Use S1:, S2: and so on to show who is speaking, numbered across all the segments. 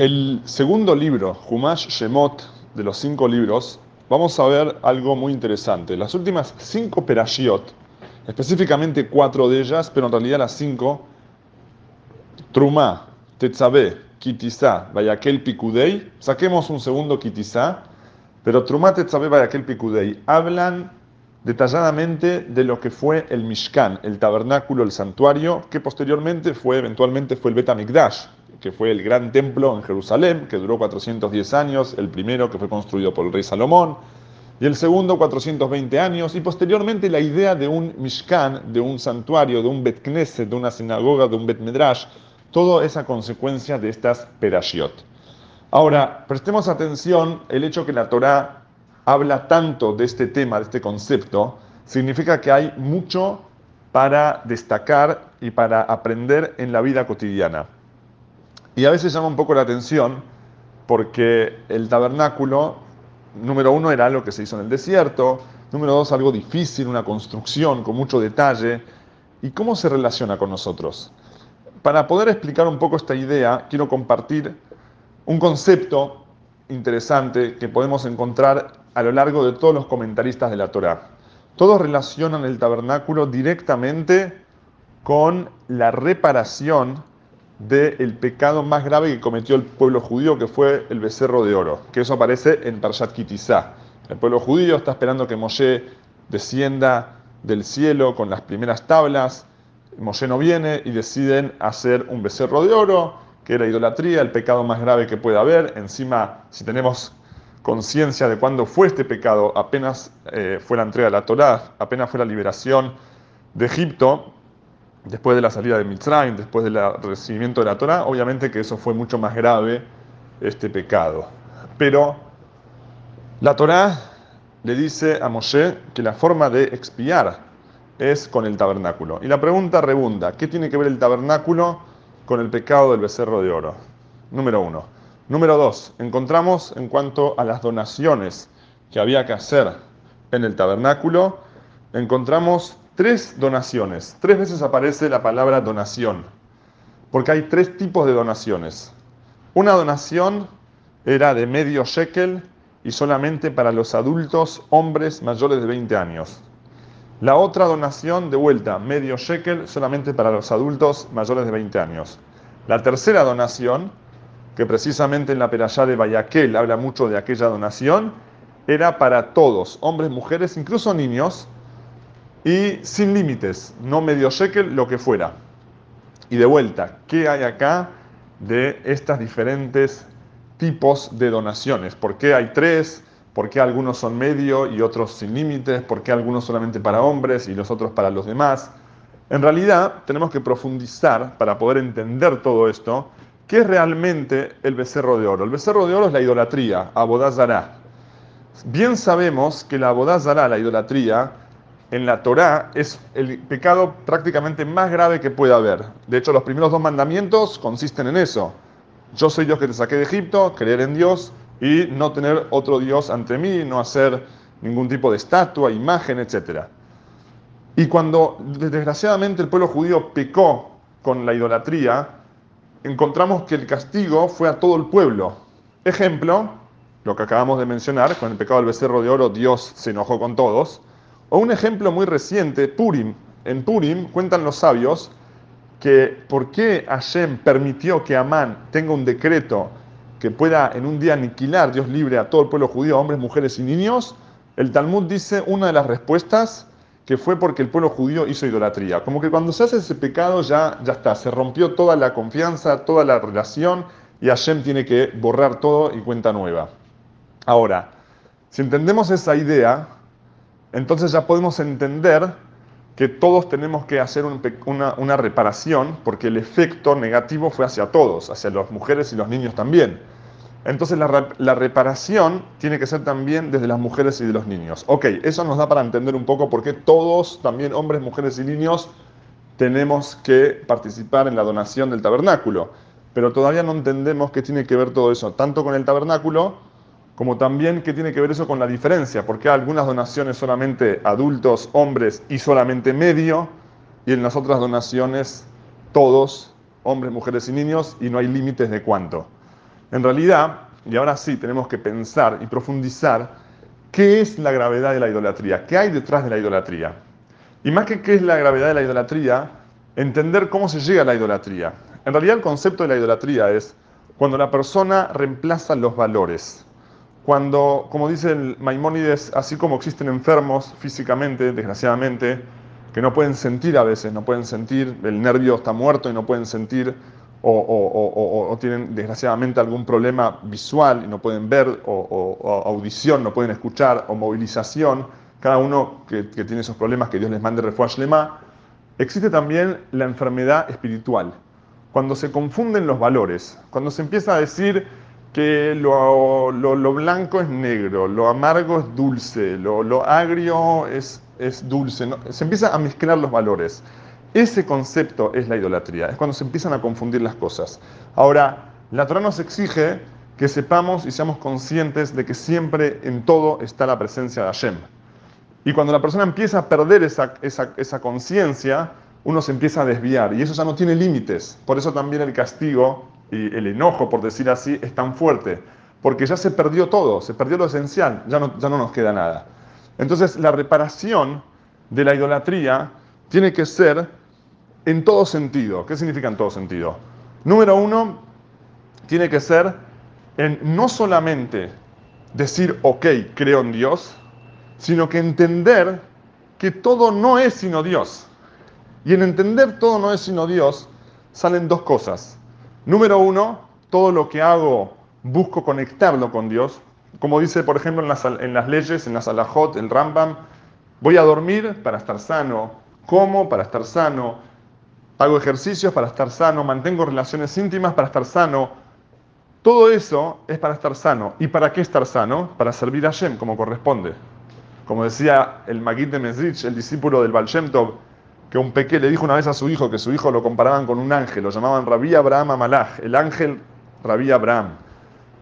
S1: El segundo libro, Humash Shemot, de los cinco libros, vamos a ver algo muy interesante. Las últimas cinco perashiot, específicamente cuatro de ellas, pero en realidad las cinco, Trumá, Tetzabé, Kitizá, Vayakel Pikudei, saquemos un segundo Kitizá, pero Trumá, Tetzabé, Vayakel Pikudei, hablan detalladamente de lo que fue el Mishkan, el tabernáculo, el santuario, que posteriormente fue, eventualmente fue el Bet HaMikdash, que fue el gran templo en Jerusalén, que duró 410 años, el primero que fue construido por el rey Salomón, y el segundo 420 años, y posteriormente la idea de un Mishkan, de un santuario, de un Bet Knesset, de una sinagoga, de un Bet Medrash, todo esa consecuencia de estas perashiot. Ahora, prestemos atención el hecho que la Torá habla tanto de este tema, de este concepto, significa que hay mucho para destacar y para aprender en la vida cotidiana. Y a veces llama un poco la atención porque el tabernáculo, número uno, era algo que se hizo en el desierto, número dos, algo difícil, una construcción con mucho detalle. ¿Y cómo se relaciona con nosotros? Para poder explicar un poco esta idea, quiero compartir un concepto interesante que podemos encontrar a lo largo de todos los comentaristas de la Torá. Todos relacionan el tabernáculo directamente con la reparación del pecado más grave que cometió el pueblo judío, que fue el becerro de oro, que eso aparece en Parshat Kitizá. El pueblo judío está esperando que Moshe descienda del cielo con las primeras tablas. Moshe no viene y deciden hacer un becerro de oro, que era idolatría, el pecado más grave que puede haber. Encima, si tenemos conciencia de cuándo fue este pecado, apenas eh, fue la entrega de la Torá, apenas fue la liberación de Egipto, después de la salida de Mitzrayim, después del recibimiento de la Torah, obviamente que eso fue mucho más grave, este pecado. Pero la Torah le dice a Moshe que la forma de expiar es con el tabernáculo. Y la pregunta rebunda, ¿qué tiene que ver el tabernáculo con el pecado del becerro de oro? Número uno. Número dos, encontramos en cuanto a las donaciones que había que hacer en el tabernáculo, encontramos tres donaciones. Tres veces aparece la palabra donación, porque hay tres tipos de donaciones. Una donación era de medio shekel y solamente para los adultos hombres mayores de 20 años. La otra donación de vuelta, medio shekel, solamente para los adultos mayores de 20 años. La tercera donación, que precisamente en la peralla de Bayaquel habla mucho de aquella donación, era para todos, hombres, mujeres, incluso niños, y sin límites, no medio shekel, lo que fuera. Y de vuelta, ¿qué hay acá de estas diferentes tipos de donaciones? ¿Por qué hay tres? ¿Por qué algunos son medio y otros sin límites? ¿Por qué algunos solamente para hombres y los otros para los demás? En realidad, tenemos que profundizar para poder entender todo esto. ¿Qué es realmente el becerro de oro? El becerro de oro es la idolatría, abodazará. Bien sabemos que la abodazará, la idolatría, en la Torá es el pecado prácticamente más grave que puede haber. De hecho, los primeros dos mandamientos consisten en eso. Yo soy Dios que te saqué de Egipto, creer en Dios y no tener otro Dios ante mí, no hacer ningún tipo de estatua, imagen, etc. Y cuando desgraciadamente el pueblo judío pecó con la idolatría, encontramos que el castigo fue a todo el pueblo. Ejemplo, lo que acabamos de mencionar, con el pecado del becerro de oro, Dios se enojó con todos. O un ejemplo muy reciente, Purim. En Purim cuentan los sabios que por qué Hashem permitió que Amán tenga un decreto que pueda en un día aniquilar, Dios libre, a todo el pueblo judío, hombres, mujeres y niños, el Talmud dice una de las respuestas que fue porque el pueblo judío hizo idolatría. Como que cuando se hace ese pecado ya, ya está, se rompió toda la confianza, toda la relación y Hashem tiene que borrar todo y cuenta nueva. Ahora, si entendemos esa idea, entonces ya podemos entender que todos tenemos que hacer una, reparación porque el efecto negativo fue hacia todos, hacia las mujeres y los niños también. Entonces la, la, reparación tiene que ser también desde las mujeres y de los niños. Ok, eso nos da para entender un poco por qué todos, también hombres, mujeres y niños, tenemos que participar en la donación del tabernáculo. Pero todavía no entendemos qué tiene que ver todo eso, tanto con el tabernáculo como también qué tiene que ver eso con la diferencia, porque hay algunas donaciones solamente adultos, hombres y solamente medio, y en las otras donaciones todos, hombres, mujeres y niños, y no hay límites de cuánto. En realidad, y ahora sí tenemos que pensar y profundizar, ¿qué es la gravedad de la idolatría? ¿Qué hay detrás de la idolatría? Y más que qué es la gravedad de la idolatría, entender cómo se llega a la idolatría. En realidad el concepto de la idolatría es cuando la persona reemplaza los valores. Cuando, como dice el Maimónides, así como existen enfermos físicamente, desgraciadamente, que no pueden sentir a veces, no pueden sentir, el nervio está muerto y no pueden sentir, o, tienen desgraciadamente algún problema visual y no pueden ver, o, audición, no pueden escuchar, o movilización, cada uno que, tiene esos problemas, que Dios les mande refuerzo lema, existe también la enfermedad espiritual. Cuando se confunden los valores, cuando se empieza a decir que lo, blanco es negro, lo amargo es dulce, lo, agrio es, es dulce, se empieza a mezclar los valores. Ese concepto es la idolatría, es cuando se empiezan a confundir las cosas. Ahora, la Torah nos exige que sepamos y seamos conscientes de que siempre en todo está la presencia de Hashem. Y cuando la persona empieza a perder esa, esa conciencia, uno se empieza a desviar y eso ya no tiene límites. Por eso también el castigo y el enojo, por decir así, es tan fuerte. Porque ya se perdió todo, se perdió lo esencial, ya no, ya no nos queda nada. Entonces la reparación de la idolatría tiene que ser en todo sentido. ¿Qué significa en todo sentido? Número uno, tiene que ser en no solamente decir, ok, creo en Dios, sino que entender que todo no es sino Dios. Y en entender todo no es sino Dios, salen dos cosas. Número uno, todo lo que hago busco conectarlo con Dios. Como dice, por ejemplo, en las, leyes, en las alajot, el Rambam, voy a dormir para estar sano, como para estar sano, hago ejercicios para estar sano, mantengo relaciones íntimas para estar sano. Todo eso es para estar sano. ¿Y para qué estar sano? Para servir a Shem como corresponde. Como decía el Magid de Mesrich, el discípulo del Baal que un peque le dijo una vez a su hijo que su hijo lo comparaban con un ángel, lo llamaban Rabí Abraham Amalach, el ángel Rabí Abraham.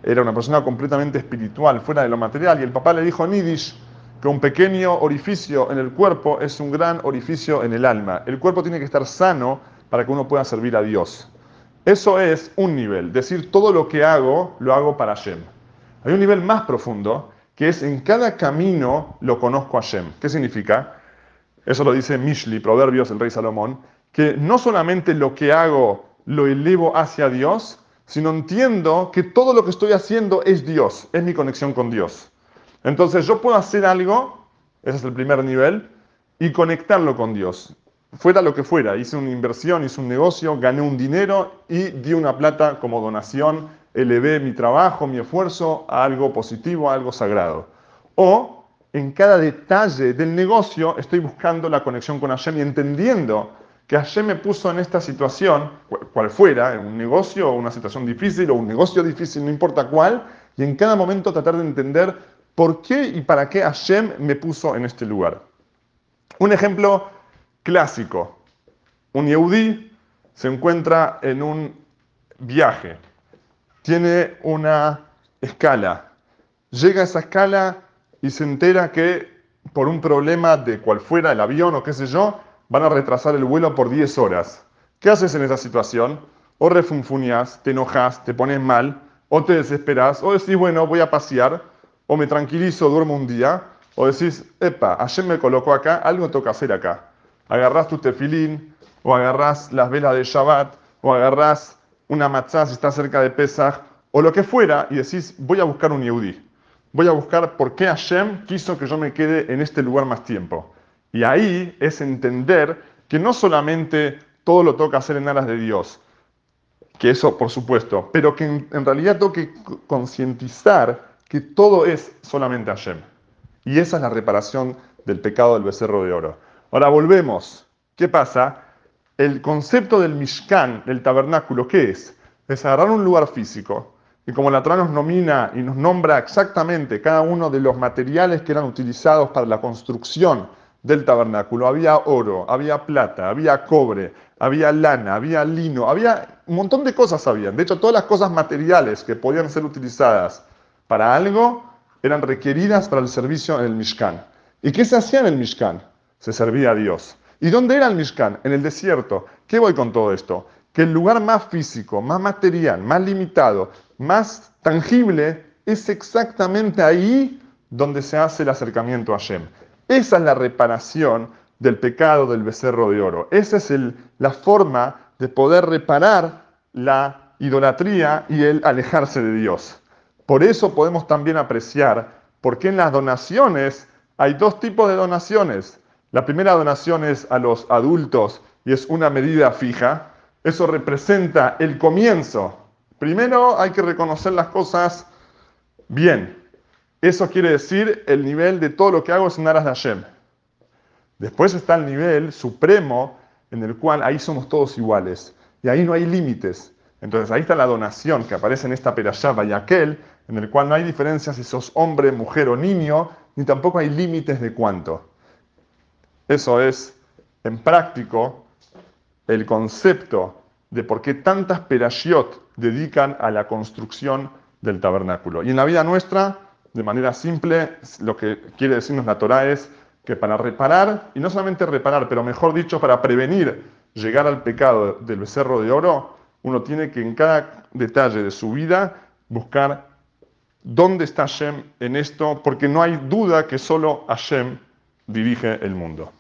S1: Era una persona completamente espiritual, fuera de lo material, y el papá le dijo Nidish, que un pequeño orificio en el cuerpo es un gran orificio en el alma. El cuerpo tiene que estar sano para que uno pueda servir a Dios. Eso es un nivel, decir todo lo que hago lo hago para Hashem. Hay un nivel más profundo que es en cada camino lo conozco a Hashem. ¿Qué significa? Eso lo dice Mishli, Proverbios, el rey Salomón, que no solamente lo que hago lo elevo hacia Dios, sino entiendo que todo lo que estoy haciendo es Dios, es mi conexión con Dios. Entonces yo puedo hacer algo, ese es el primer nivel, y conectarlo con Dios. Fuera lo que fuera, hice una inversión, hice un negocio, gané un dinero y di una plata como donación, elevé mi trabajo, mi esfuerzo a algo positivo, a algo sagrado. O en cada detalle del negocio estoy buscando la conexión con Hashem y entendiendo que Hashem me puso en esta situación, cual fuera, un negocio o una situación difícil o un negocio difícil, no importa cuál, y en cada momento tratar de entender ¿Por qué y para qué Hashem me puso en este lugar? Un ejemplo clásico. Un Yehudi se encuentra en un viaje. Tiene una escala. Llega a esa escala y se entera que por un problema de cual fuera el avión o qué sé yo, van a retrasar el vuelo por 10 horas. ¿Qué haces en esa situación? O refunfuñas, te enojas, te pones mal, o te desesperas, o decís, bueno, voy a pasear o me tranquilizo, duermo un día, o decís, epa, ayer me colocó acá, algo que hacer acá. Agarrás tu tefilín, o agarrás las velas de Shabbat, o agarrás una matzah si está cerca de Pesach, o lo que fuera, y decís, voy a buscar un Yehudi. Voy a buscar por qué Hashem quiso que yo me quede en este lugar más tiempo. Y ahí es entender que no solamente todo lo toca hacer en aras de Dios, que eso por supuesto, pero que en, realidad tengo que concientizar que todo es solamente Hashem. Y esa es la reparación del pecado del becerro de oro. Ahora volvemos. ¿Qué pasa? El concepto del Mishkan, del tabernáculo, ¿qué es? Es agarrar un lugar físico y como la Torah nos nomina y nos nombra exactamente cada uno de los materiales que eran utilizados para la construcción del tabernáculo, había oro, había plata, había cobre, había lana, había lino, había un montón de cosas habían. De hecho, todas las cosas materiales que podían ser utilizadas para algo eran requeridas para el servicio en el Mishkan. ¿Y qué se hacía en el Mishkan? Se servía a Dios. ¿Y dónde era el Mishkan? En el desierto. ¿Qué voy con todo esto? Que el lugar más físico, más material, más limitado, más tangible, es exactamente ahí donde se hace el acercamiento a Hashem. Esa es la reparación del pecado del becerro de oro. Esa es la forma de poder reparar la idolatría y el alejarse de Dios. Por eso podemos también apreciar por qué en las donaciones hay dos tipos de donaciones. La primera donación es a los adultos y es una medida fija. Eso representa el comienzo. Primero hay que reconocer las cosas bien. Eso quiere decir el nivel de todo lo que hago es en aras de Hashem. Después está el nivel supremo en el cual ahí somos todos iguales. Y ahí no hay límites. Entonces ahí está la donación que aparece en esta perashá aquel, en el cual no hay diferencia si sos hombre, mujer o niño, ni tampoco hay límites de cuánto. Eso es, en práctico, el concepto de por qué tantas perashiot dedican a la construcción del tabernáculo. Y en la vida nuestra, de manera simple, lo que quiere decirnos la Torah es que para reparar, y no solamente reparar, pero mejor dicho, para prevenir llegar al pecado del becerro de oro, uno tiene que en cada detalle de su vida buscar dónde está Hashem en esto, porque no hay duda que solo Hashem dirige el mundo.